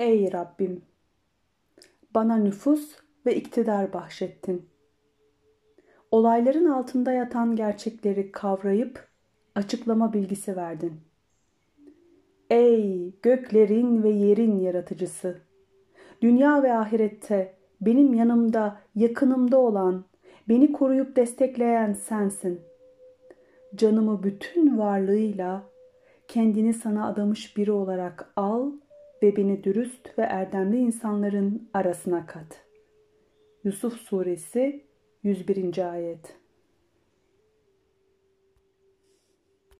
Ey Rabbim! Bana nüfus ve iktidar bahşettin. Olayların altında yatan gerçekleri kavrayıp açıklama bilgisi verdin. Ey göklerin ve yerin yaratıcısı! Dünya ve ahirette benim yanımda, yakınımda olan, beni koruyup destekleyen sensin. Canımı bütün varlığıyla kendini sana adamış biri olarak al ve beni dürüst ve erdemli insanların arasına kat. Yusuf Suresi 101. Ayet